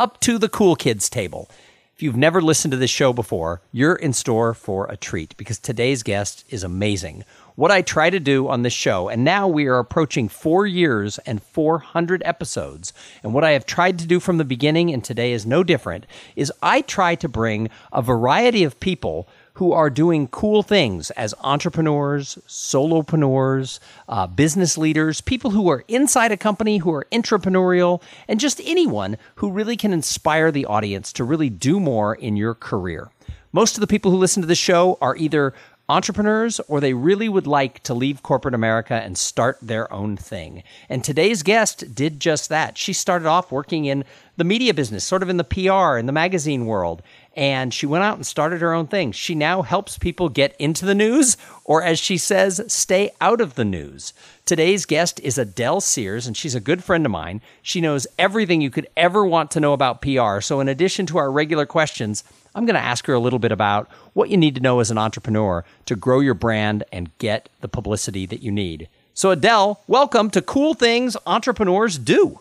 up to the cool kids table. If you've never listened to this show before, you're in store for a treat because today's guest is amazing. What I try to do on this show, and now we are approaching four years and 400 episodes, and what I have tried to do from the beginning, and today is no different, is I try to bring a variety of people who are doing cool things as entrepreneurs, solopreneurs, uh, business leaders, people who are inside a company, who are entrepreneurial, and just anyone who really can inspire the audience to really do more in your career. Most of the people who listen to the show are either entrepreneurs or they really would like to leave corporate America and start their own thing. And today's guest did just that. She started off working in the media business, sort of in the PR and the magazine world. And she went out and started her own thing. She now helps people get into the news, or as she says, stay out of the news. Today's guest is Adele Cehrs, and she's a good friend of mine. She knows everything you could ever want to know about PR. So, in addition to our regular questions, I'm going to ask her a little bit about what you need to know as an entrepreneur to grow your brand and get the publicity that you need. So, Adele, welcome to Cool Things Entrepreneurs Do.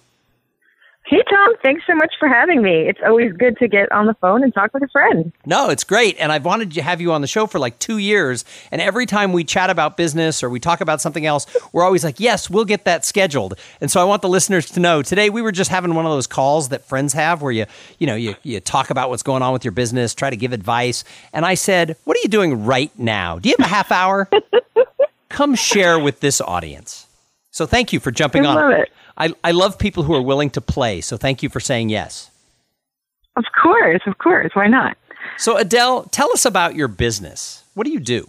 Hey, Tom. Thanks so much for having me. It's always good to get on the phone and talk with a friend. No, it's great. And I've wanted to have you on the show for like two years. And every time we chat about business or we talk about something else, we're always like, yes, we'll get that scheduled. And so I want the listeners to know today we were just having one of those calls that friends have where you, you know, you, you talk about what's going on with your business, try to give advice. And I said, what are you doing right now? Do you have a half hour? Come share with this audience. So thank you for jumping I on. it. I, I love people who are willing to play. So thank you for saying yes. Of course, of course. Why not? So, Adele, tell us about your business. What do you do?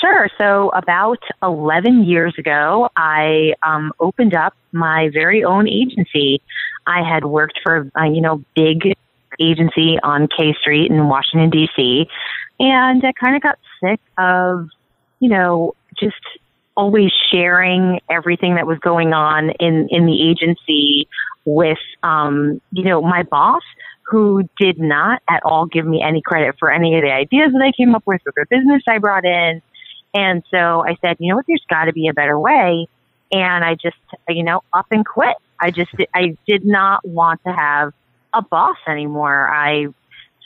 Sure. So, about 11 years ago, I um, opened up my very own agency. I had worked for, a you know, big agency on K Street in Washington, D.C., and I kind of got sick of, you know, just always sharing everything that was going on in, in the agency with, um, you know, my boss who did not at all give me any credit for any of the ideas that I came up with or the business I brought in. And so I said, you know what, there's got to be a better way. And I just, you know, up and quit. I just, I did not want to have a boss anymore. I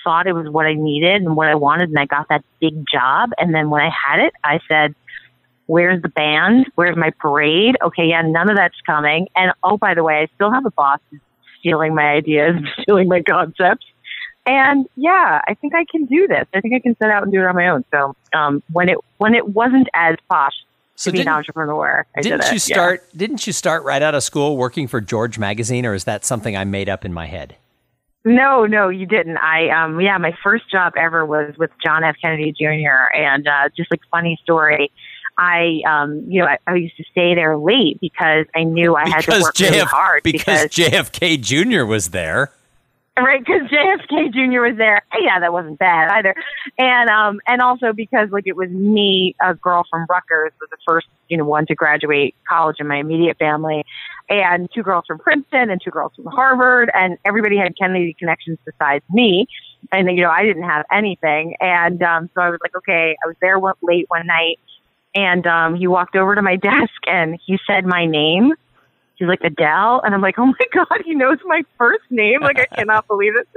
thought it was what I needed and what I wanted, and I got that big job. And then when I had it, I said, Where's the band? Where's my parade? Okay, yeah, none of that's coming. And oh, by the way, I still have a boss who's stealing my ideas, stealing my concepts. And yeah, I think I can do this. I think I can set out and do it on my own. So um, when it when it wasn't as posh So to be an entrepreneur, I didn't did it. you start didn't you start right out of school working for George magazine or is that something I made up in my head? No, no, you didn't. I um yeah, my first job ever was with John F. Kennedy Jr. and uh just like funny story. I um you know, I, I used to stay there late because I knew I had to Because work really JF hard because JFK Jr. was there. right because JFK Jr. was there. Yeah, that wasn't bad either. And um and also because like it was me, a girl from Rutgers, was the first you know one to graduate college in my immediate family, and two girls from Princeton and two girls from Harvard, and everybody had Kennedy connections besides me. And you know I didn't have anything, and um so I was like, okay, I was there one, late one night, and um he walked over to my desk and he said my name. He's like Adele, and I'm like, oh my god, he knows my first name. Like I cannot believe it.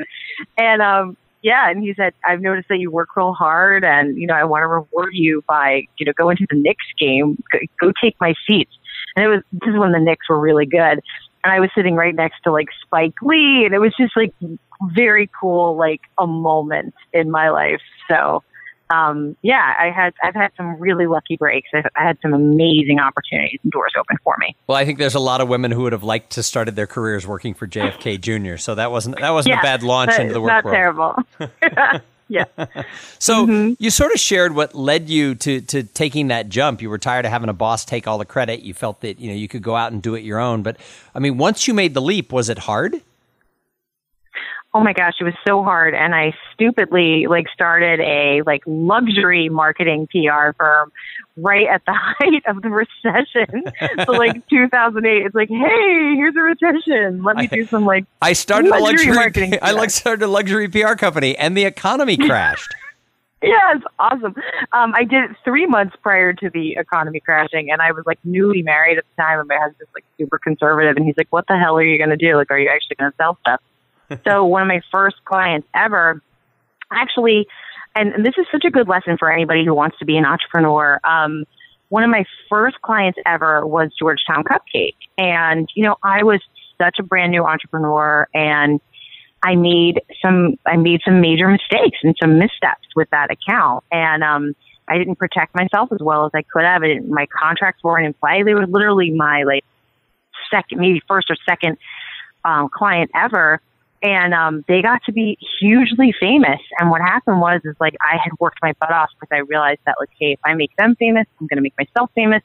And um, yeah, and he said, I've noticed that you work real hard, and you know, I want to reward you by you know going to the Knicks game. Go, go take my seats. And it was this is when the Knicks were really good, and I was sitting right next to like Spike Lee, and it was just like very cool, like a moment in my life. So um, yeah, I had I've had some really lucky breaks. I, I had some amazing opportunities and doors open for me. Well, I think there's a lot of women who would have liked to started their careers working for JFK Jr. So that wasn't that wasn't a bad launch into the work not world. terrible. yeah. So Mm-hmm. you sort of shared what led you to to taking that jump. You were tired of having a boss take all the credit. You felt that you know you could go out and do it your own. But I mean, once you made the leap, was it hard? Oh my gosh, it was so hard. And I stupidly like started a like luxury marketing PR firm right at the height of the recession. so like 2008, it's like, hey, here's a recession. Let me do some like I started luxury a luxury marketing I like started a luxury PR company and the economy crashed. Yeah, it's awesome. Um, I did it three months prior to the economy crashing, and I was like newly married at the time, and my husband's like super conservative, and he's like, "What the hell are you going to do? Like, are you actually going to sell stuff?" so one of my first clients ever, actually, and, and this is such a good lesson for anybody who wants to be an entrepreneur. Um, one of my first clients ever was Georgetown Cupcake, and you know, I was such a brand new entrepreneur, and I made some I made some major mistakes and some missteps with that account, and um, I didn't protect myself as well as I could have. My contracts weren't in play. They were literally my like second, maybe first or second um, client ever, and um, they got to be hugely famous. And what happened was, is like I had worked my butt off because I realized that like, hey, if I make them famous, I'm going to make myself famous.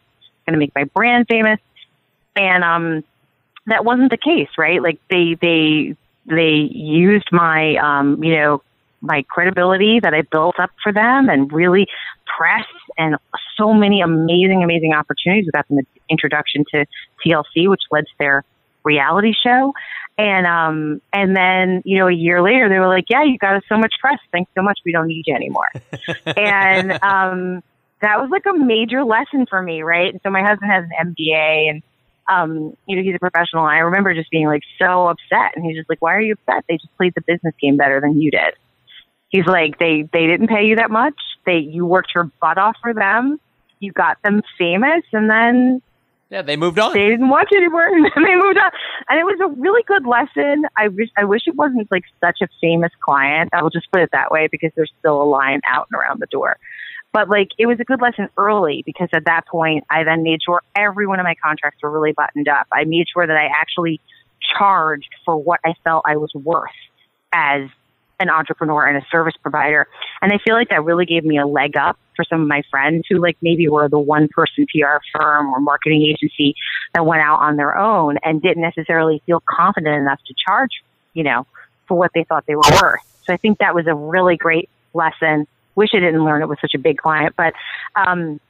I'm going to make my brand famous, and um, that wasn't the case, right? Like they they they used my um, you know my credibility that I built up for them and really press and so many amazing amazing opportunities. We got them the introduction to TLC, which led to their reality show. And um and then, you know, a year later they were like, Yeah, you got us so much press. Thanks so much. We don't need you anymore. and um that was like a major lesson for me, right? And so my husband has an MBA and um, you know, he's a professional. And I remember just being like so upset. And he's just like, why are you upset? They just played the business game better than you did. He's like, they, they didn't pay you that much. They, you worked your butt off for them. You got them famous and then Yeah, they moved on. they didn't watch anymore and they moved on. And it was a really good lesson. I wish, I wish it wasn't like such a famous client. I will just put it that way because there's still a line out and around the door. But like it was a good lesson early because at that point I then made sure every one of my contracts were really buttoned up. I made sure that I actually charged for what I felt I was worth as an entrepreneur and a service provider. And I feel like that really gave me a leg up for some of my friends who like maybe were the one person PR firm or marketing agency that went out on their own and didn't necessarily feel confident enough to charge, you know, for what they thought they were worth. So I think that was a really great lesson wish I didn't learn it with such a big client, but um,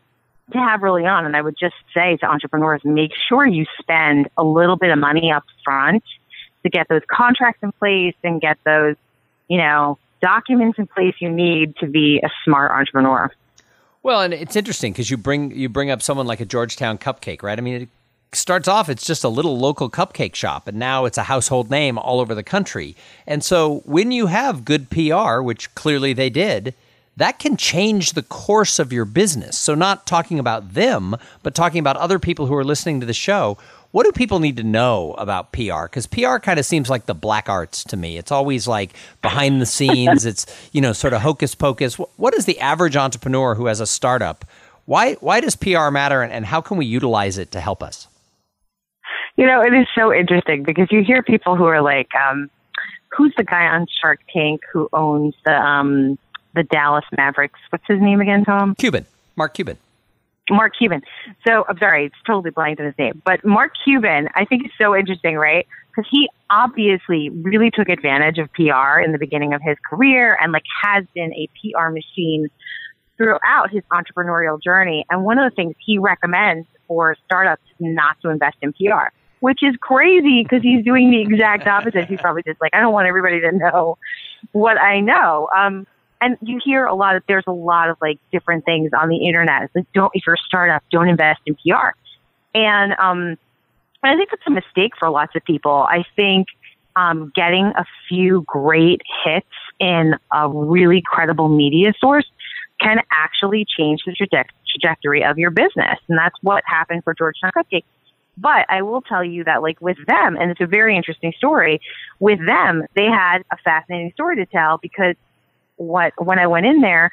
to have early on. And I would just say to entrepreneurs, make sure you spend a little bit of money up front to get those contracts in place and get those, you know, documents in place you need to be a smart entrepreneur. Well, and it's interesting because you bring you bring up someone like a Georgetown cupcake, right? I mean, it starts off it's just a little local cupcake shop, and now it's a household name all over the country. And so when you have good PR, which clearly they did, that can change the course of your business. So not talking about them, but talking about other people who are listening to the show. What do people need to know about PR? Because PR kind of seems like the black arts to me. It's always like behind the scenes. It's you know sort of hocus pocus. What is the average entrepreneur who has a startup? Why why does PR matter, and, and how can we utilize it to help us? You know, it is so interesting because you hear people who are like, um, "Who's the guy on Shark Tank who owns the um, the Dallas Mavericks. What's his name again, Tom? Cuban. Mark Cuban. Mark Cuban. So I'm sorry, it's totally blanked on his name. But Mark Cuban, I think is so interesting, right? Because he obviously really took advantage of PR in the beginning of his career and like has been a PR machine throughout his entrepreneurial journey. And one of the things he recommends for startups is not to invest in PR, which is crazy because he's doing the exact opposite. He's probably just like, I don't want everybody to know what I know. Um, and you hear a lot of there's a lot of like different things on the internet. It's like don't if you're a startup, don't invest in PR. And um I think that's a mistake for lots of people. I think um, getting a few great hits in a really credible media source can actually change the traje- trajectory of your business. And that's what happened for Georgetown Cupcake. But I will tell you that, like with them, and it's a very interesting story, with them, they had a fascinating story to tell because what when I went in there,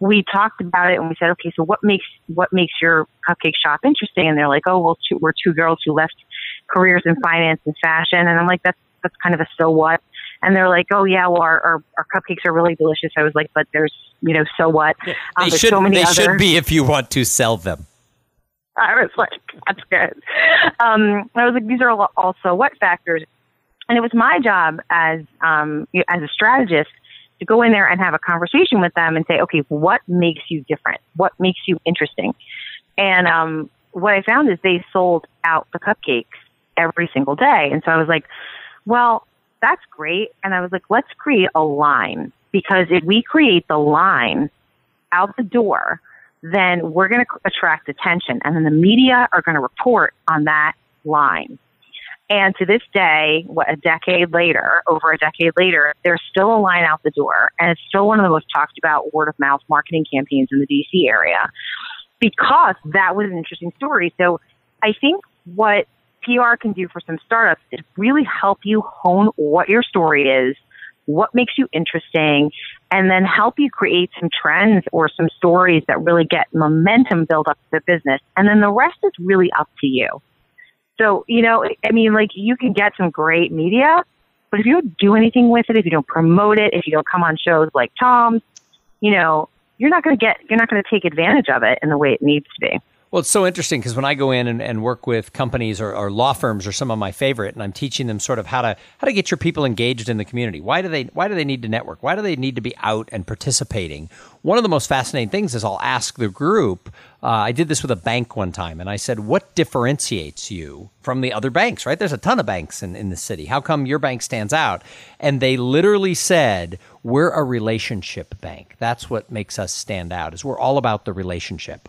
we talked about it and we said, okay, so what makes what makes your cupcake shop interesting? And they're like, oh, well, two, we're two girls who left careers in finance and fashion, and I'm like, that's that's kind of a so what. And they're like, oh yeah, well our, our, our cupcakes are really delicious. I was like, but there's you know so what? They Um, there's should so many they other. should be if you want to sell them. I was like, that's good. Um, I was like, these are all- also what factors. And it was my job as um, as a strategist to go in there and have a conversation with them and say, okay, what makes you different? What makes you interesting? And um, what I found is they sold out the cupcakes every single day. And so I was like, well, that's great. And I was like, let's create a line because if we create the line out the door, then we're going to attract attention and then the media are going to report on that line. And to this day, what a decade later, over a decade later, there's still a line out the door, and it's still one of the most talked about word of mouth marketing campaigns in the DC area because that was an interesting story. So I think what PR can do for some startups is really help you hone what your story is, what makes you interesting, and then help you create some trends or some stories that really get momentum build up to the business. And then the rest is really up to you. So, you know, I mean, like you can get some great media, but if you don't do anything with it, if you don't promote it, if you don't come on shows like Tom's, you know, you're not going to get, you're not going to take advantage of it in the way it needs to be. Well, it's so interesting because when I go in and, and work with companies or, or, law firms or some of my favorite, and I'm teaching them sort of how to how to get your people engaged in the community. Why do they Why do they need to network? Why do they need to be out and participating? One of the most fascinating things is I'll ask the group. Uh, I did this with a bank one time, and I said, "What differentiates you from the other banks?" Right? There's a ton of banks in, in the city. How come your bank stands out? And they literally said, "We're a relationship bank. That's what makes us stand out. Is we're all about the relationship."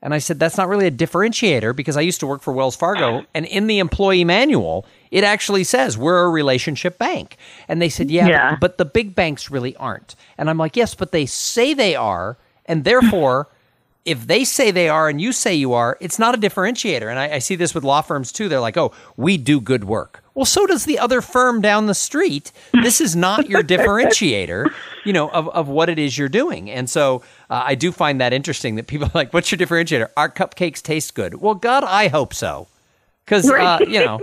And I said, that's not really a differentiator because I used to work for Wells Fargo. And in the employee manual, it actually says we're a relationship bank. And they said, yeah, yeah. But, but the big banks really aren't. And I'm like, yes, but they say they are. And therefore, if they say they are and you say you are, it's not a differentiator. And I, I, see this with law firms too. They're like, oh, we do good work. Well, so does the other firm down the street. This is not your differentiator, you know, of, of what it is you're doing. And so uh, I do find that interesting that people are like, what's your differentiator? Our cupcakes taste good. Well, God, I hope so. Because, uh, you know,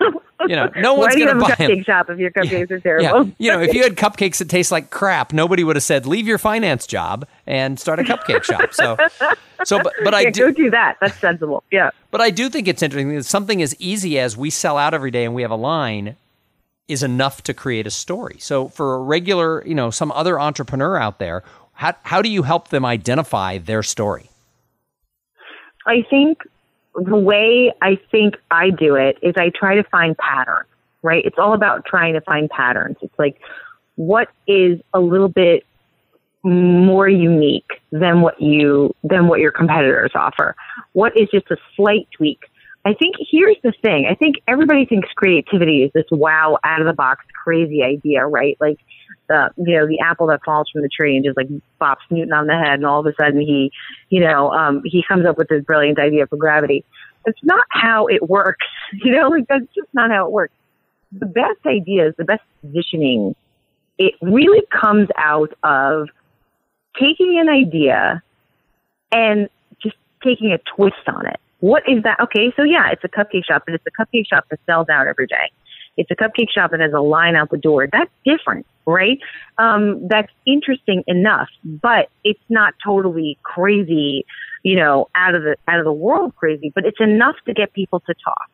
you know, no one's going to buy a cupcake shop if your cupcakes yeah, are terrible. Yeah. You know, if you had cupcakes that taste like crap, nobody would have said leave your finance job and start a cupcake shop. So, so, but, but yeah, I do go do that. That's sensible. Yeah. But I do think it's interesting that something as easy as we sell out every day and we have a line is enough to create a story. So for a regular, you know, some other entrepreneur out there, how how do you help them identify their story? I think the way I think I do it is I try to find patterns, right? It's all about trying to find patterns. It's like, what is a little bit more unique than what you, than what your competitors offer? What is just a slight tweak? I think here's the thing. I think everybody thinks creativity is this wow, out of the box, crazy idea, right? Like, the you know the apple that falls from the tree and just like bops Newton on the head, and all of a sudden he, you know, um, he comes up with this brilliant idea for gravity. It's not how it works, you know. Like that's just not how it works. The best ideas, the best positioning, it really comes out of taking an idea and just taking a twist on it. What is that? Okay, so yeah, it's a cupcake shop, but it's a cupcake shop that sells out every day. It's a cupcake shop that has a line out the door. That's different, right? Um, that's interesting enough, but it's not totally crazy, you know, out of the out of the world crazy. But it's enough to get people to talk.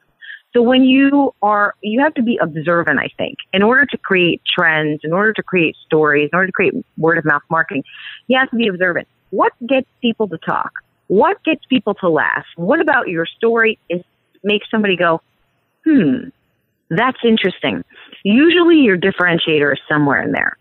So when you are, you have to be observant, I think, in order to create trends, in order to create stories, in order to create word of mouth marketing, you have to be observant. What gets people to talk? What gets people to laugh? What about your story is makes somebody go, hmm, that's interesting. Usually your differentiator is somewhere in there.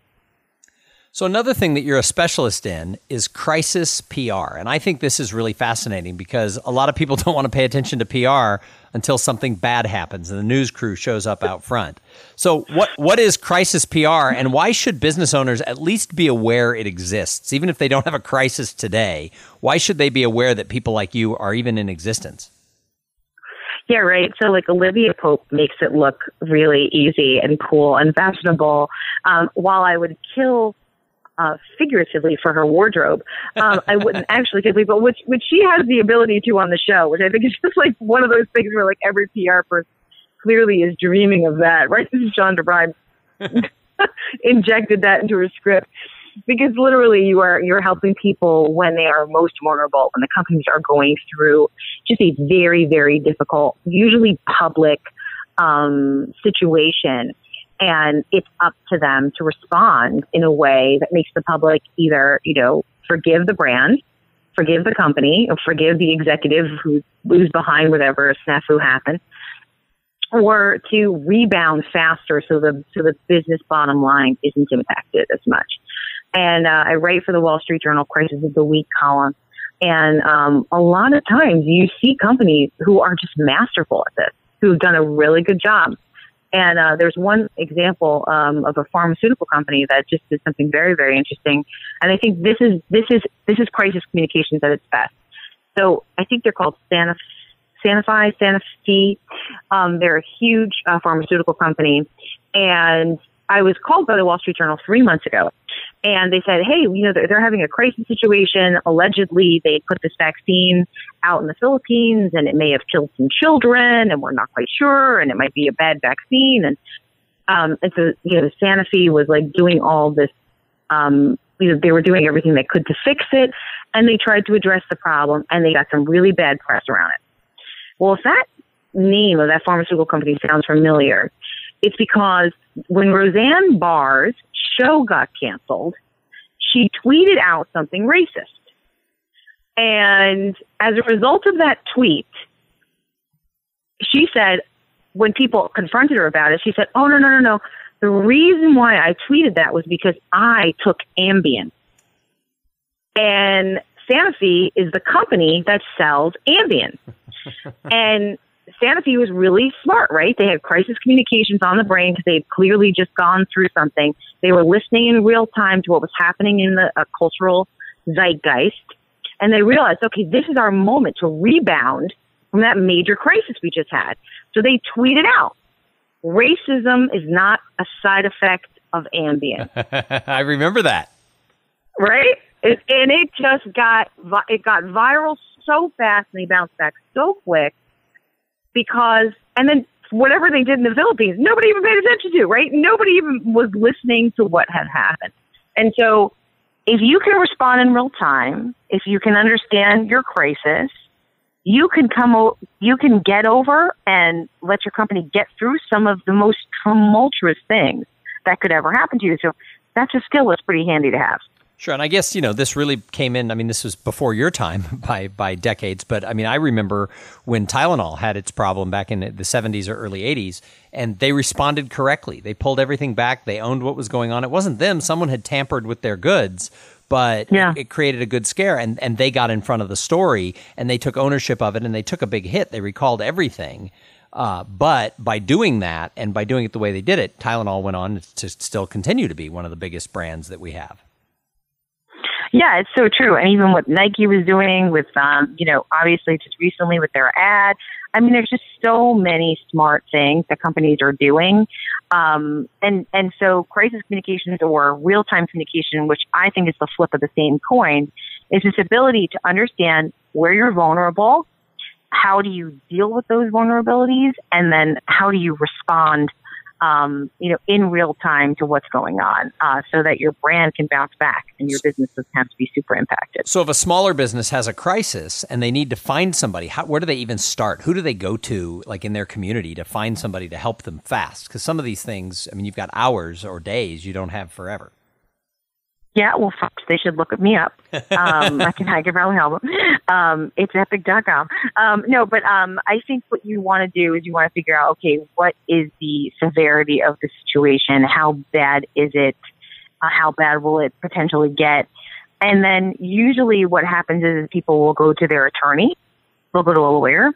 So, another thing that you're a specialist in is crisis PR. And I think this is really fascinating because a lot of people don't want to pay attention to PR until something bad happens and the news crew shows up out front. So, what, what is crisis PR and why should business owners at least be aware it exists? Even if they don't have a crisis today, why should they be aware that people like you are even in existence? Yeah, right. So like Olivia Pope makes it look really easy and cool and fashionable. Um, while I would kill uh, figuratively for her wardrobe. Um, I wouldn't actually kill but which which she has the ability to on the show, which I think is just like one of those things where like every PR person clearly is dreaming of that. Right? This is Shonda Rhimes injected that into her script because literally you are you're helping people when they are most vulnerable when the companies are going through just a very very difficult usually public um, situation, and it's up to them to respond in a way that makes the public either, you know, forgive the brand, forgive the company, or forgive the executive who who's behind whatever snafu happened, or to rebound faster so the so the business bottom line isn't impacted as much. And uh, I write for the Wall Street Journal Crisis of the Week column. And um, a lot of times you see companies who are just masterful at this, who've done a really good job. And uh, there's one example um, of a pharmaceutical company that just did something very, very interesting. And I think this is this is this is crisis communications at its best. So I think they're called Sanofi, Sanofi. Um, they're a huge uh, pharmaceutical company, and I was called by the Wall Street Journal three months ago and they said, hey, you know, they're, they're having a crisis situation. Allegedly, they put this vaccine out in the Philippines and it may have killed some children and we're not quite sure and it might be a bad vaccine. And, um, and so, you know, Sanofi was like doing all this, um, you know, they were doing everything they could to fix it and they tried to address the problem and they got some really bad press around it. Well, if that name of that pharmaceutical company sounds familiar, it's because when Roseanne Barr's show got canceled, she tweeted out something racist. And as a result of that tweet, she said, when people confronted her about it, she said, Oh, no, no, no, no. The reason why I tweeted that was because I took Ambien. And Sanofi is the company that sells Ambien. and Sanofi was really smart, right? They had crisis communications on the brain because they had clearly just gone through something. They were listening in real time to what was happening in the uh, cultural zeitgeist. And they realized, okay, this is our moment to rebound from that major crisis we just had. So they tweeted out, racism is not a side effect of Ambien. I remember that. Right? It, and it just got, it got viral so fast and they bounced back so quick because, and then whatever they did in the Philippines, nobody even paid attention to, right? Nobody even was listening to what had happened. And so if you can respond in real time, if you can understand your crisis, you can come, o- you can get over and let your company get through some of the most tumultuous things that could ever happen to you. So that's a skill that's pretty handy to have. Sure, and I guess you know this really came in. I mean, this was before your time by by decades, but I mean, I remember when Tylenol had its problem back in the '70s or early '80s, and they responded correctly. They pulled everything back. They owned what was going on. It wasn't them. Someone had tampered with their goods, but yeah. it, it created a good scare, and and they got in front of the story and they took ownership of it, and they took a big hit. They recalled everything. Uh, but by doing that and by doing it the way they did it, Tylenol went on to still continue to be one of the biggest brands that we have. Yeah, it's so true. And even what Nike was doing with, um, you know, obviously just recently with their ad. I mean, there's just so many smart things that companies are doing. Um, and, and so crisis communications or real time communication, which I think is the flip of the same coin, is this ability to understand where you're vulnerable, how do you deal with those vulnerabilities, and then how do you respond um, you know, in real time to what's going on, uh, so that your brand can bounce back and your business doesn't have to be super impacted. So, if a smaller business has a crisis and they need to find somebody, how, where do they even start? Who do they go to, like in their community, to find somebody to help them fast? Because some of these things, I mean, you've got hours or days you don't have forever. Yeah, well, folks, they should look at me up. Um, I can can probably help them. Um, it's epic.com. Um, no, but um, I think what you want to do is you want to figure out, okay, what is the severity of the situation? How bad is it? Uh, how bad will it potentially get? And then usually what happens is people will go to their attorney. They'll go to a lawyer.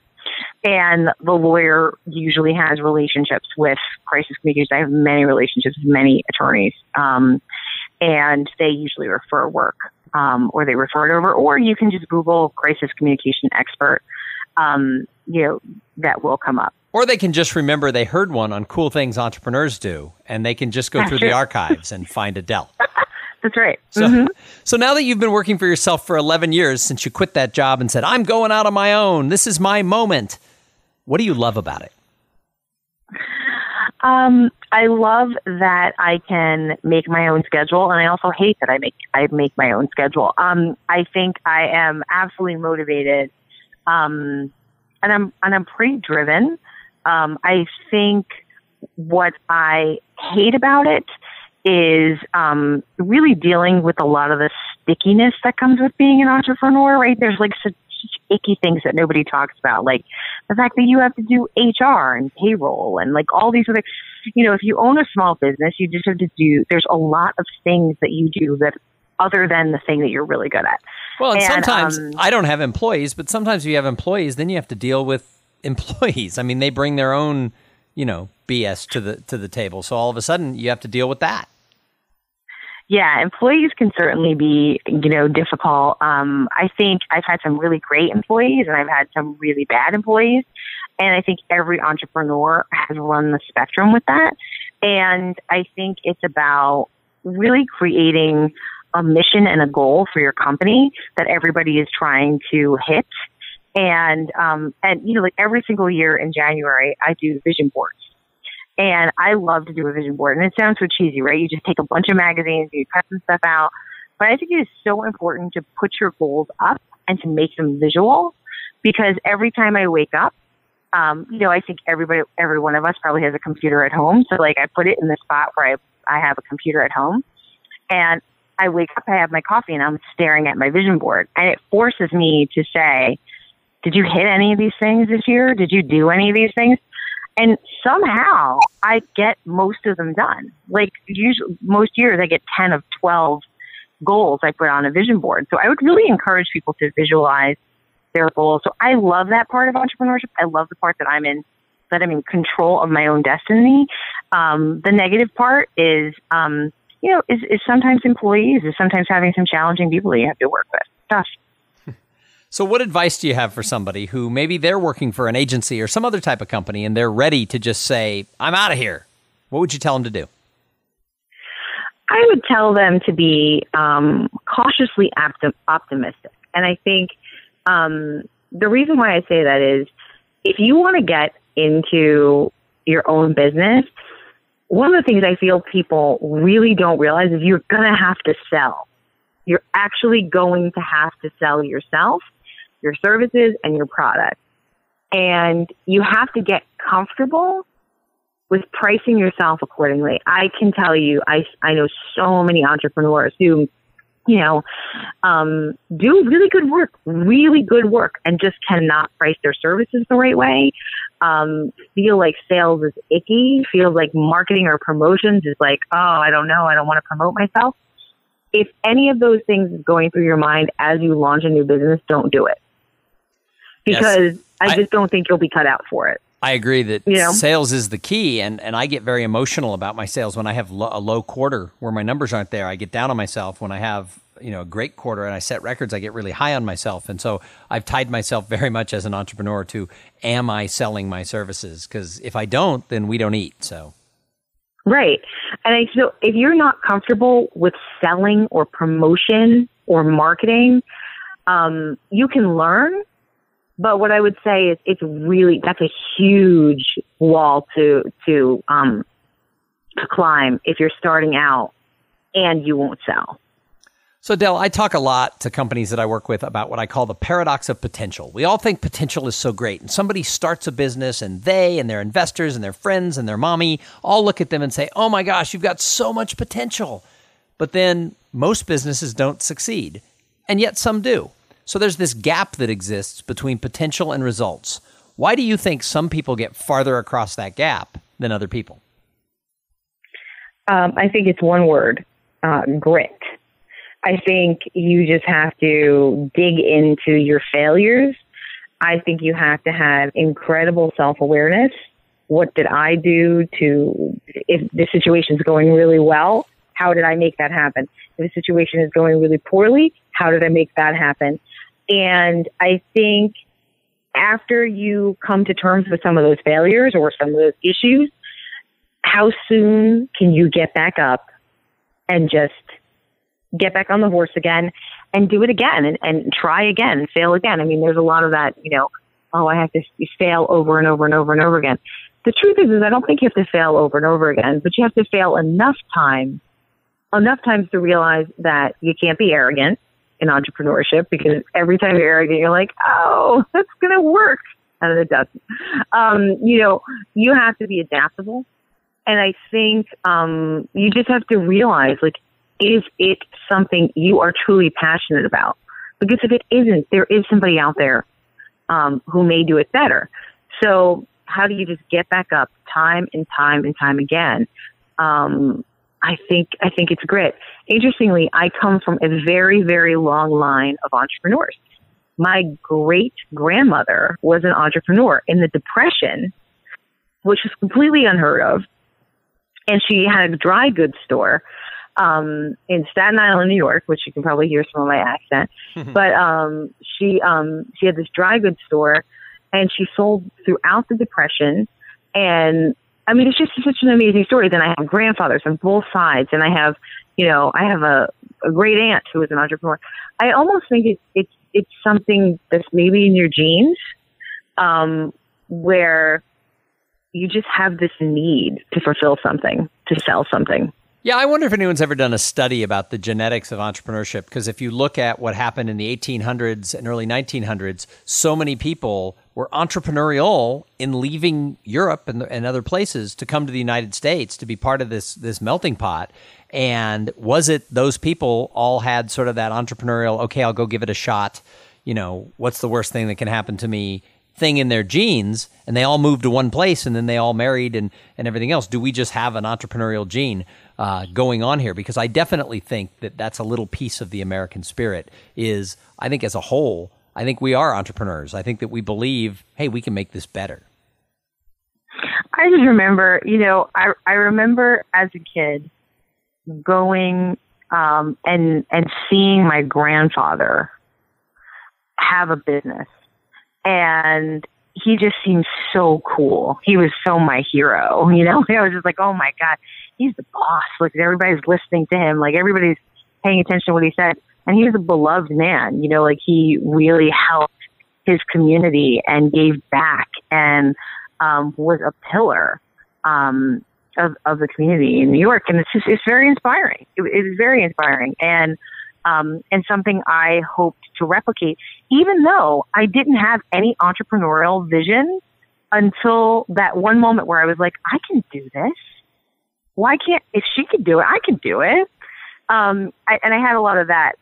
And the lawyer usually has relationships with crisis communicators. I have many relationships with many attorneys. Um, and they usually refer work um, or they refer it over, or you can just Google crisis communication expert. Um, you know that will come up. Or they can just remember they heard one on Cool Things Entrepreneurs Do, and they can just go through the archives and find Adele. That's right. So, mm-hmm. so now that you've been working for yourself for 11 years since you quit that job and said, I'm going out on my own, this is my moment, what do you love about it? Um, I love that I can make my own schedule, and I also hate that I make I make my own schedule. Um, I think I am absolutely motivated, um, and I'm and I'm pretty driven. Um, I think what I hate about it is um, really dealing with a lot of the stickiness that comes with being an entrepreneur, right? There's like such, icky things that nobody talks about, like the fact that you have to do HR and payroll and like all these other, you know, if you own a small business, you just have to do, there's a lot of things that you do that other than the thing that you're really good at. Well, and, and sometimes um, I don't have employees, but sometimes if you have employees, then you have to deal with employees. I mean, they bring their own, you know, BS to the to the table. So all of a sudden, you have to deal with that. Yeah, employees can certainly be, you know, difficult. Um, I think I've had some really great employees and I've had some really bad employees. And I think every entrepreneur has run the spectrum with that. And I think it's about really creating a mission and a goal for your company that everybody is trying to hit. And, um, and, you know, like every single year in January, I do vision boards. And I love to do a vision board. And it sounds so cheesy, right? You just take a bunch of magazines, you cut some stuff out. But I think it is so important to put your goals up and to make them visual because every time I wake up, um, you know, I think everybody, every one of us probably has a computer at home. So like I put it in the spot where I, I have a computer at home and I wake up, I have my coffee and I'm staring at my vision board and it forces me to say, did you hit any of these things this year? Did you do any of these things? And somehow I get most of them done. Like usually most years I get 10 of 12 goals I put on a vision board. So I would really encourage people to visualize their goals. So I love that part of entrepreneurship. I love the part that I'm in that I'm in control of my own destiny. Um, the negative part is, um, you know, is, is sometimes employees, is sometimes having some challenging people that you have to work with. Tough. So, what advice do you have for somebody who maybe they're working for an agency or some other type of company and they're ready to just say, I'm out of here? What would you tell them to do? I would tell them to be um, cautiously optim- optimistic. And I think um, the reason why I say that is if you want to get into your own business, one of the things I feel people really don't realize is you're going to have to sell. You're actually going to have to sell yourself your services and your product. And you have to get comfortable with pricing yourself accordingly. I can tell you, I, I know so many entrepreneurs who, you know, um, do really good work, really good work, and just cannot price their services the right way. Um, feel like sales is icky, feel like marketing or promotions is like, oh, I don't know, I don't want to promote myself. If any of those things is going through your mind as you launch a new business, don't do it because yes. I just don't think you'll be cut out for it. I agree that sales is the key, and, and I get very emotional about my sales when I have lo- a low quarter where my numbers aren't there. I get down on myself when I have you know a great quarter and I set records. I get really high on myself, and so I've tied myself very much as an entrepreneur to am I selling my services? Because if I don't, then we don't eat. So. Right. And I feel if you're not comfortable with selling or promotion or marketing, um, you can learn, but what I would say is it's really that's a huge wall to to um to climb if you're starting out and you won't sell. So, Dell, I talk a lot to companies that I work with about what I call the paradox of potential. We all think potential is so great, and somebody starts a business, and they and their investors and their friends and their mommy all look at them and say, Oh my gosh, you've got so much potential. But then most businesses don't succeed, and yet some do. So there's this gap that exists between potential and results. Why do you think some people get farther across that gap than other people? Um, I think it's one word uh, grit. I think you just have to dig into your failures. I think you have to have incredible self awareness. What did I do to, if the situation is going really well, how did I make that happen? If the situation is going really poorly, how did I make that happen? And I think after you come to terms with some of those failures or some of those issues, how soon can you get back up and just get back on the horse again and do it again and, and try again fail again? I mean, there's a lot of that, you know, oh, I have to fail over and over and over and over again. The truth is, is I don't think you have to fail over and over again, but you have to fail enough times, enough times to realize that you can't be arrogant in entrepreneurship because every time you're arrogant, you're like, oh, that's going to work. And it doesn't. Um, you know, you have to be adaptable. And I think um, you just have to realize, like, is it something you are truly passionate about? Because if it isn't, there is somebody out there um, who may do it better. So how do you just get back up time and time and time again? Um, I think I think it's grit. Interestingly, I come from a very very long line of entrepreneurs. My great grandmother was an entrepreneur in the Depression, which was completely unheard of, and she had a dry goods store um, in Staten Island, New York, which you can probably hear some of my accent. but um, she um, she had this dry goods store, and she sold throughout the Depression. And I mean, it's just such an amazing story. Then I have grandfathers on both sides, and I have, you know, I have a, a great aunt who was an entrepreneur. I almost think it's it's it's something that's maybe in your genes, um, where you just have this need to fulfill something, to sell something. Yeah, I wonder if anyone's ever done a study about the genetics of entrepreneurship. Because if you look at what happened in the 1800s and early 1900s, so many people were entrepreneurial in leaving Europe and, and other places to come to the United States to be part of this this melting pot. And was it those people all had sort of that entrepreneurial, okay, I'll go give it a shot. You know, what's the worst thing that can happen to me? thing in their genes and they all moved to one place and then they all married and, and everything else. Do we just have an entrepreneurial gene? uh, going on here because I definitely think that that's a little piece of the American spirit. Is I think as a whole, I think we are entrepreneurs. I think that we believe, hey, we can make this better. I just remember, you know, I I remember as a kid going um, and and seeing my grandfather have a business, and he just seemed so cool. He was so my hero, you know. I was just like, oh my god, he's the boss. Like everybody's listening to him. Like everybody's paying attention to what he said. And he was a beloved man. You know, like he really helped his community and gave back and um, was a pillar um, of of the community in New York. And it's just it's very inspiring. It, it is very inspiring and um, and something I hoped to replicate. Even though I didn't have any entrepreneurial vision until that one moment where I was like, I can do this why can't if she could do it, I can do it. Um, I, and I had a lot of that,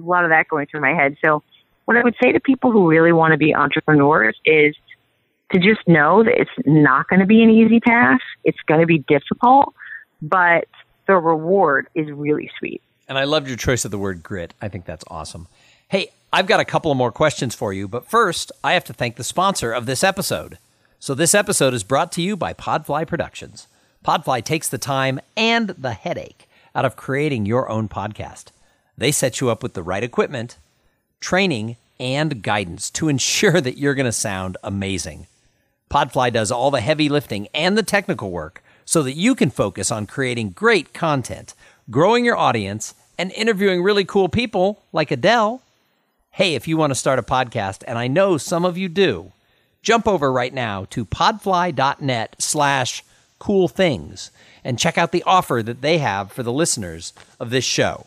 a lot of that going through my head. So what I would say to people who really want to be entrepreneurs is to just know that it's not going to be an easy path. It's going to be difficult, but the reward is really sweet. And I loved your choice of the word grit. I think that's awesome. Hey, I've got a couple of more questions for you, but first, I have to thank the sponsor of this episode. So, this episode is brought to you by Podfly Productions. Podfly takes the time and the headache out of creating your own podcast. They set you up with the right equipment, training, and guidance to ensure that you're going to sound amazing. Podfly does all the heavy lifting and the technical work so that you can focus on creating great content, growing your audience, and interviewing really cool people like Adele. Hey, if you want to start a podcast, and I know some of you do, jump over right now to podfly.net slash cool things and check out the offer that they have for the listeners of this show.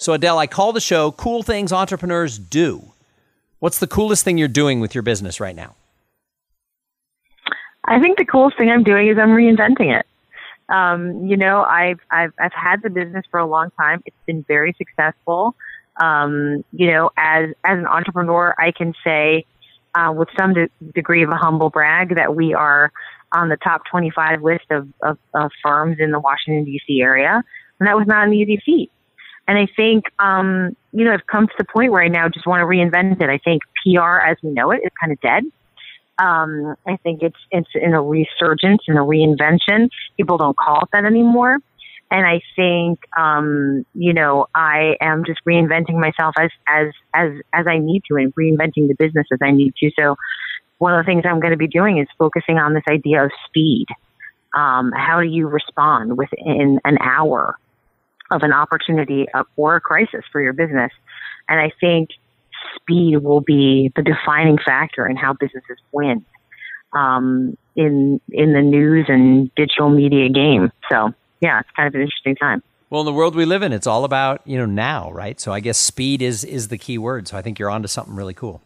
So, Adele, I call the show Cool Things Entrepreneurs Do. What's the coolest thing you're doing with your business right now? I think the coolest thing I'm doing is I'm reinventing it. Um, you know, I've, I've, I've had the business for a long time. It's been very successful. Um, you know, as, as an entrepreneur, I can say, uh, with some de- degree of a humble brag that we are on the top 25 list of, of, of firms in the Washington, D.C. area. And that was not an easy feat. And I think, um, you know, I've come to the point where I now just want to reinvent it. I think PR as we know it is kind of dead. Um, I think it's, it's in a resurgence and a reinvention. People don't call it that anymore. And I think, um, you know, I am just reinventing myself as, as, as, as I need to and reinventing the business as I need to. So, one of the things I'm going to be doing is focusing on this idea of speed. Um, how do you respond within an hour of an opportunity or a crisis for your business? And I think speed will be the defining factor in how businesses win um, in in the news and digital media game. So yeah, it's kind of an interesting time. Well, in the world we live in, it's all about you know now, right? So I guess speed is is the key word. So I think you're onto something really cool.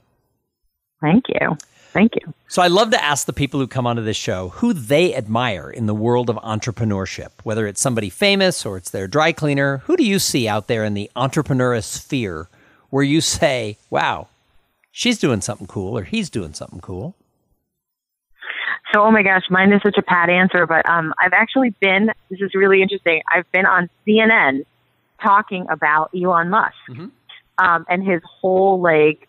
Thank you. Thank you. So I love to ask the people who come onto this show who they admire in the world of entrepreneurship, whether it's somebody famous or it's their dry cleaner. Who do you see out there in the entrepreneur sphere where you say, wow, she's doing something cool or he's doing something cool? So, oh my gosh, mine is such a pat answer, but um, I've actually been, this is really interesting, I've been on CNN talking about Elon Musk mm-hmm. um, and his whole like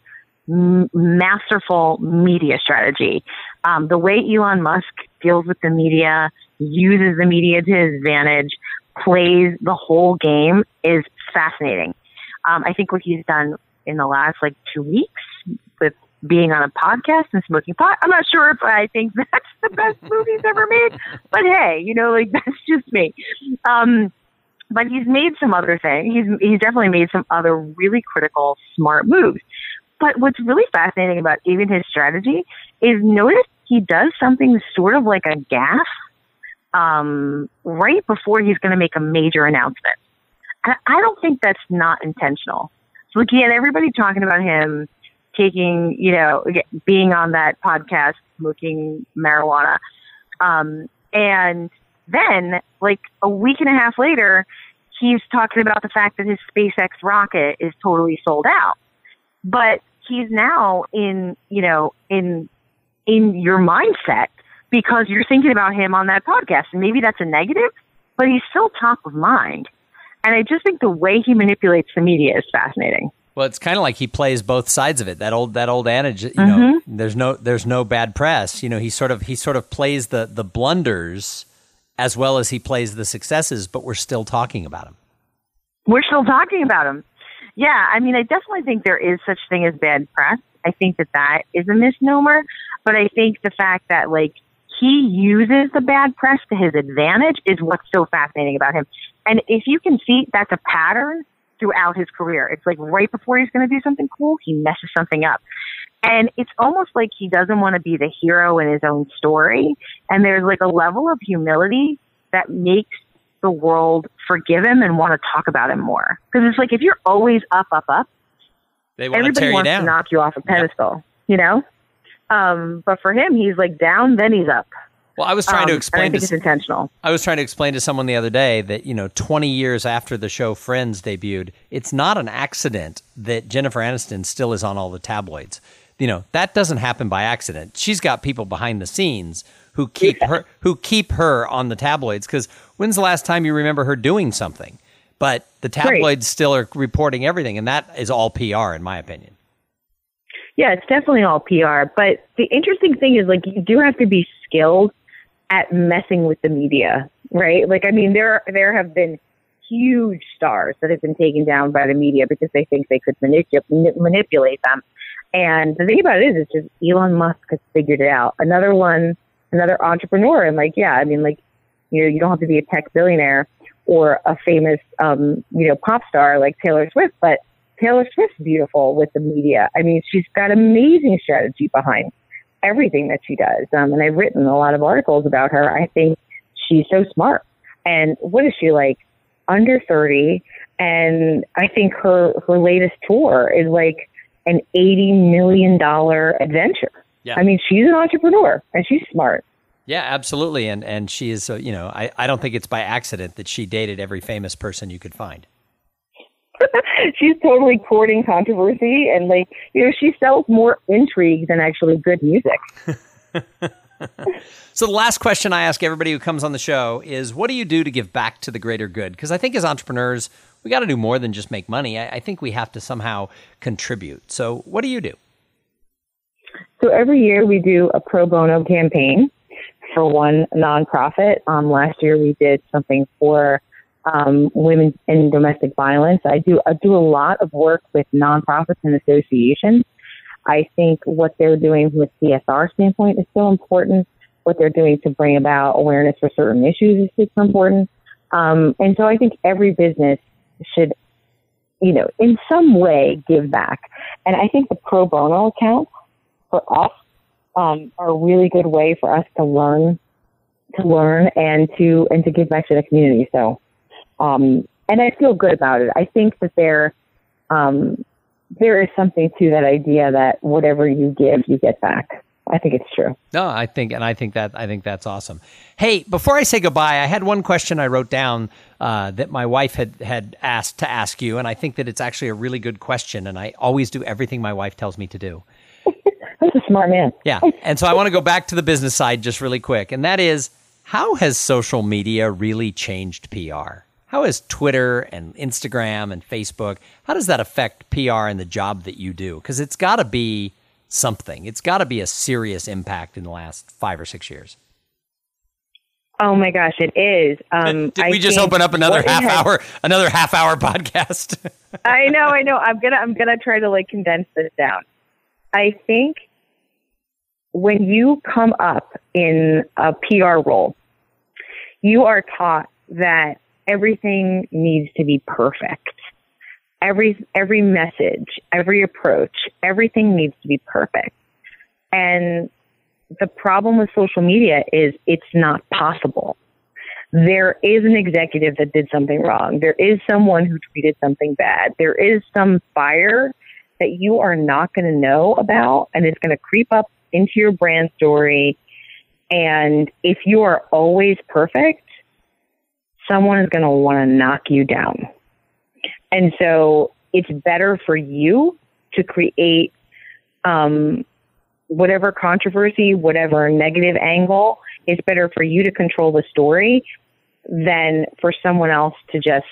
m- masterful media strategy. Um, the way Elon Musk deals with the media, uses the media to his advantage, plays the whole game is fascinating. Um, I think what he's done in the last like two weeks with being on a podcast and smoking pot. I'm not sure if I think that's the best movie he's ever made, but hey, you know, like that's just me. Um, but he's made some other things. He's he's definitely made some other really critical, smart moves. But what's really fascinating about even his strategy is notice he does something sort of like a gaffe um, right before he's going to make a major announcement. And I don't think that's not intentional. So at everybody talking about him taking, you know, being on that podcast, smoking marijuana, um, and then like a week and a half later, he's talking about the fact that his SpaceX rocket is totally sold out but he's now in, you know, in, in your mindset because you're thinking about him on that podcast. And maybe that's a negative, but he's still top of mind. And I just think the way he manipulates the media is fascinating. Well, it's kind of like he plays both sides of it. That old that old adage, you mm-hmm. know, there's no there's no bad press. You know, he sort of he sort of plays the the blunders as well as he plays the successes, but we're still talking about him. We're still talking about him. Yeah, I mean, I definitely think there is such thing as bad press. I think that that is a misnomer, but I think the fact that like he uses the bad press to his advantage is what's so fascinating about him. And if you can see that's a pattern throughout his career. It's like right before he's going to do something cool, he messes something up. And it's almost like he doesn't want to be the hero in his own story. And there's like a level of humility that makes the world forgive him and want to talk about him more. Because it's like if you're always up, up, up, everybody wants to knock you off a pedestal, you know? Um, but for him, he's like down, then he's up. Well, I was trying um, to explain. I think to, it's intentional. I was trying to explain to someone the other day that you know, 20 years after the show Friends debuted, it's not an accident that Jennifer Aniston still is on all the tabloids. You know, that doesn't happen by accident. She's got people behind the scenes who keep yeah. her who keep her on the tabloids because when's the last time you remember her doing something? But the tabloids right. still are reporting everything, and that is all PR, in my opinion. Yeah, it's definitely all PR. But the interesting thing is, like, you do have to be skilled at messing with the media, right? Like, I mean, there there have been huge stars that have been taken down by the media because they think they could manipul- manipulate them. And the thing about it is, it's just Elon Musk has figured it out. Another one another entrepreneur. And like, yeah, I mean, like, you know, you don't have to be a tech billionaire or a famous, um, you know, pop star like Taylor Swift, but Taylor Swift's beautiful with the media. I mean, she's got amazing strategy behind everything that she does. Um, and I've written a lot of articles about her. I think she's so smart. And what is she like? Under 30. And I think her, her latest tour is like an $80 million adventure. Yeah. I mean, she's an entrepreneur and she's smart. Yeah, absolutely. And and she is, uh, you know, I, I don't think it's by accident that she dated every famous person you could find. she's totally courting controversy and like, you know, she sells more intrigue than actually good music. so the last question I ask everybody who comes on the show is what do you do to give back to the greater good? Because I think as entrepreneurs, we got to do more than just make money. I, I think we have to somehow contribute. So what do you do? So every year we do a pro bono campaign for one nonprofit. Um, last year we did something for um, women in domestic violence. I do I do a lot of work with nonprofits and associations. I think what they're doing from a CSR standpoint is so important. What they're doing to bring about awareness for certain issues is super important. Um, and so I think every business should, you know, in some way give back. And I think the pro bono accounts for us um, are a really good way for us to learn, to learn and to and to give back to the community. So, um, and I feel good about it. I think that there um, there is something to that idea that whatever you give, you get back. I think it's true. No, I think, and I think that I think that's awesome. Hey, before I say goodbye, I had one question I wrote down uh, that my wife had had asked to ask you, and I think that it's actually a really good question, and I always do everything my wife tells me to do. That's a smart man. Yeah, and so I want to go back to the business side just really quick, and that is how has social media really changed PR? How has Twitter and Instagram and Facebook, how does that affect PR and the job that you do? Because it's got to be something. It's got to be a serious impact in the last five or six years. Oh my gosh, it is. Um, Did we I just open up another half has- hour, another half hour podcast? I know, I know. I'm gonna, I'm gonna try to like condense this down. I think when you come up in a PR role, you are taught that everything needs to be perfect. Every every message, every approach, everything needs to be perfect. And the problem with social media is it's not possible. There is an executive that did something wrong. There is someone who tweeted something bad. There is some fire that you are not going to know about and it's going to creep up into your brand story. And if you are always perfect, someone is going to want to knock you down. And so it's better for you to create um, whatever controversy, whatever negative angle, it's better for you to control the story than for someone else to just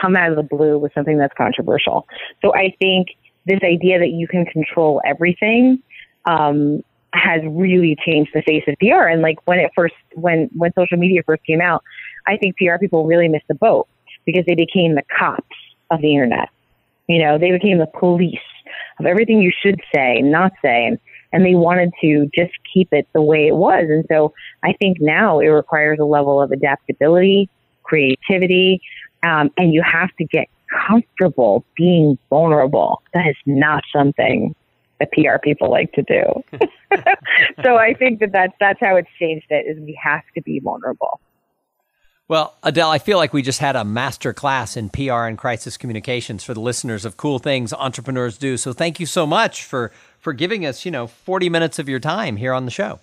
come out of the blue with something that's controversial. So I think this idea that you can control everything um, has really changed the face of PR. And like when it first, when when social media first came out, I think PR people really missed the boat because they became the cops of the internet. You know, they became the police of everything you should say, not say, and, and they wanted to just keep it the way it was. And so I think now it requires a level of adaptability, creativity, um, and you have to get comfortable being vulnerable. That is not something that PR people like to do. so I think that that's, that's how it's changed it is we have to be vulnerable. Well, Adele, I feel like we just had a master class in PR and crisis communications for the listeners of Cool Things Entrepreneurs Do. So thank you so much for for giving us, you know, 40 minutes of your time here on the show.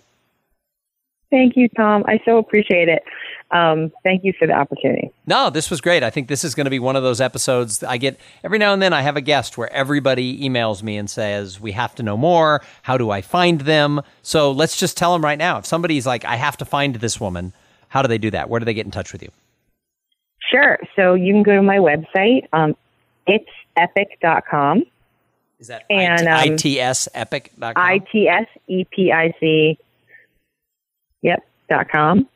Thank you, Tom. I so appreciate it. Um, thank you for the opportunity. No, this was great. I think this is going to be one of those episodes I get every now and then I have a guest where everybody emails me and says, "We have to know more. How do I find them?" So, let's just tell them right now. If somebody's like, "I have to find this woman," how do they do that? Where do they get in touch with you? Sure. So you can go to my website. Um, it's epic.com. Is that And, um, itsepic.com? I T S E P I C. Yep. Dot com.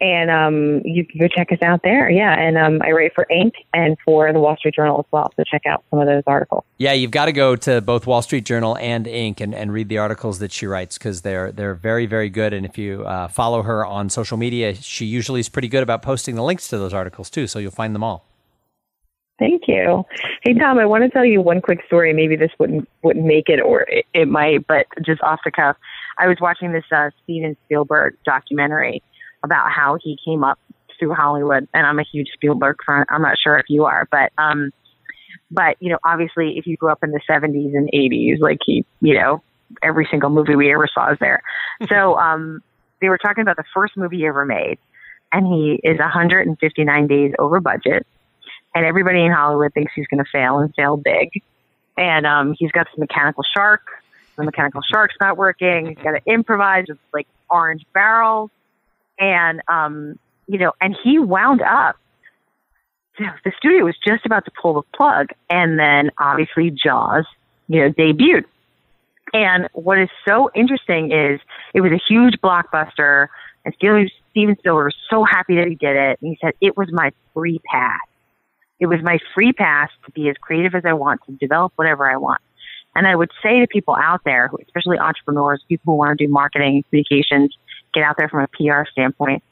And um, you can go check us out there. Yeah. And um, I write for Inc. and for the Wall Street Journal as well. So check out some of those articles. Yeah, you've got to go to both Wall Street Journal and Inc. and, and read the articles that she writes because they're they're very very good. And if you uh, follow her on social media, she usually is pretty good about posting the links to those articles too. So you'll find them all. Thank you. Hey Tom, I want to tell you one quick story. Maybe this wouldn't wouldn't make it, or it, it might, but just off the cuff. I was watching this uh, Steven Spielberg documentary about how he came up through Hollywood, and I'm a huge Spielberg fan. I'm not sure if you are, but um, but you know, obviously, if you grew up in the 70s and 80s, like he, you know, every single movie we ever saw is there. so um, they were talking about the first movie he ever made, and he is 159 days over budget and everybody in Hollywood thinks he's going to fail and fail big. And um, he's got this mechanical shark. The mechanical shark's not working. He's got to improvise with like orange barrels, and um, you know, and he wound up. The studio was just about to pull the plug, and then obviously Jaws, you know, debuted. And what is so interesting is it was a huge blockbuster, and Steven Spielberg was so happy that he did it. And he said it was my free pass it was my free pass to be as creative as I want, to develop whatever I want. And I would say to people out there, especially entrepreneurs, people who want to do marketing, communications, get out there from a PR standpoint,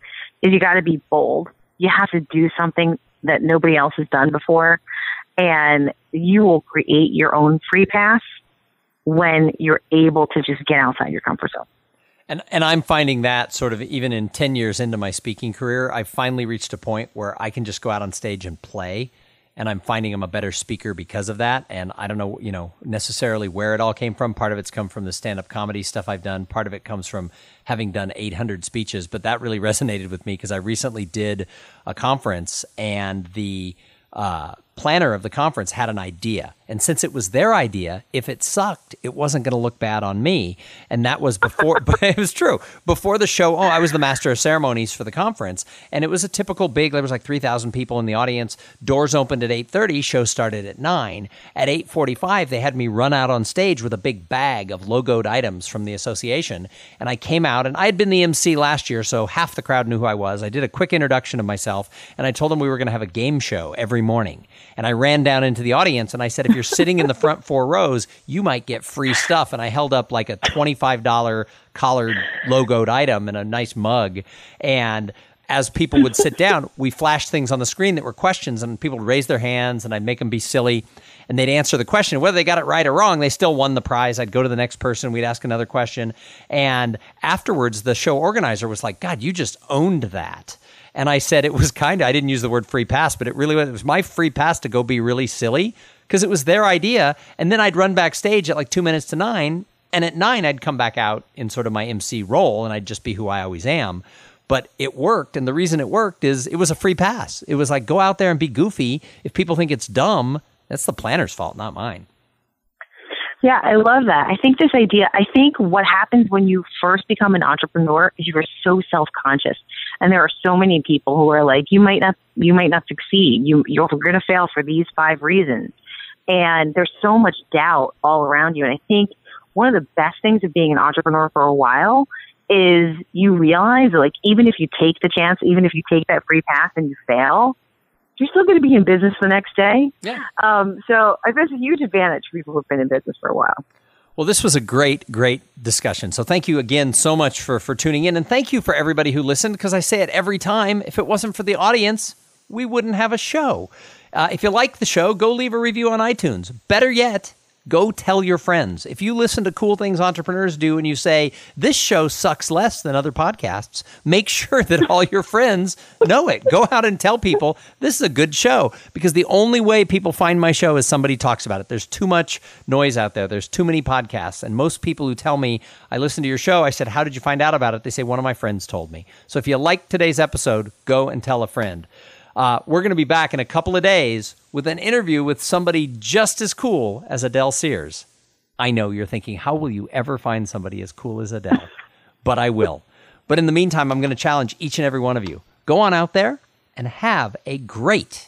is you got to be bold. You have to do something that nobody else has done before, and you will create your own free pass when you're able to just get outside your comfort zone. And and I'm finding that sort of even in 10 years into my speaking career, I've finally reached a point where I can just go out on stage and play and I'm finding I'm a better speaker because of that. And I don't know, you know, necessarily where it all came from. Part of it's come from the stand up comedy stuff I've done. Part of it comes from having done 800 speeches. But that really resonated with me because I recently did a conference and the uh, planner of the conference had an idea. And since it was their idea, if it sucked, it wasn't going to look bad on me. And that was before, but it was true. Before the show, oh, I was the master of ceremonies for the conference. And it was a typical big, there was like 3,000 people in the audience. Doors opened at 8.30, show started at 9. At 8.45, they had me run out on stage with a big bag of logoed items from the association. And I came out, and I had been the MC last year, so half the crowd knew who I was. I did a quick introduction of myself, and I told them we were going to have a game show every morning. And I ran down into the audience and I said, if you're sitting in the front four rows, you might get free stuff. And I held up like a $25 collared logoed item and a nice mug. And as people would sit down, we flashed things on the screen that were questions, and people would raise their hands, and I'd make them be silly, and they'd answer the question. Whether they got it right or wrong, they still won the prize. I'd go to the next person, we'd ask another question, and afterwards, the show organizer was like, "God, you just owned that." And I said it was kind of, I didn't use the word free pass, but it really was, it was my free pass to go be really silly because it was their idea. And then I'd run backstage at like two minutes to nine. And at nine, I'd come back out in sort of my MC role and I'd just be who I always am. But it worked. And the reason it worked is it was a free pass. It was like, go out there and be goofy. If people think it's dumb, that's the planner's fault, not mine. Yeah, I love that. I think this idea, I think what happens when you first become an entrepreneur is you're so self-conscious. And there are so many people who are like, you might not, you might not succeed. You, you're going to fail for these five reasons. And there's so much doubt all around you. And I think one of the best things of being an entrepreneur for a while is you realize that like, even if you take the chance, even if you take that free pass and you fail, you're still going to be in business the next day. Yeah. Um, so I think it's a huge advantage for people who've been in business for a while. Well, this was a great, great discussion. So thank you again so much for for tuning in, and thank you for everybody who listened. Because I say it every time: if it wasn't for the audience, we wouldn't have a show. Uh, if you like the show, go leave a review on iTunes. Better yet, Go tell your friends. If you listen to Cool Things Entrepreneurs Do and you say, this show sucks less than other podcasts, make sure that all your friends know it. Go out and tell people this is a good show because the only way people find my show is somebody talks about it. There's too much noise out there, there's too many podcasts. And most people who tell me, I listened to your show, I said, How did you find out about it? They say, One of my friends told me. So if you like today's episode, go and tell a friend. Uh, we're going to be back in a couple of days with an interview with somebody just as cool as Adele Cehrs. I know you're thinking, how will you ever find somebody as cool as Adele? but I will. But in the meantime, I'm going to challenge each and every one of you. Go on out there and have a great day.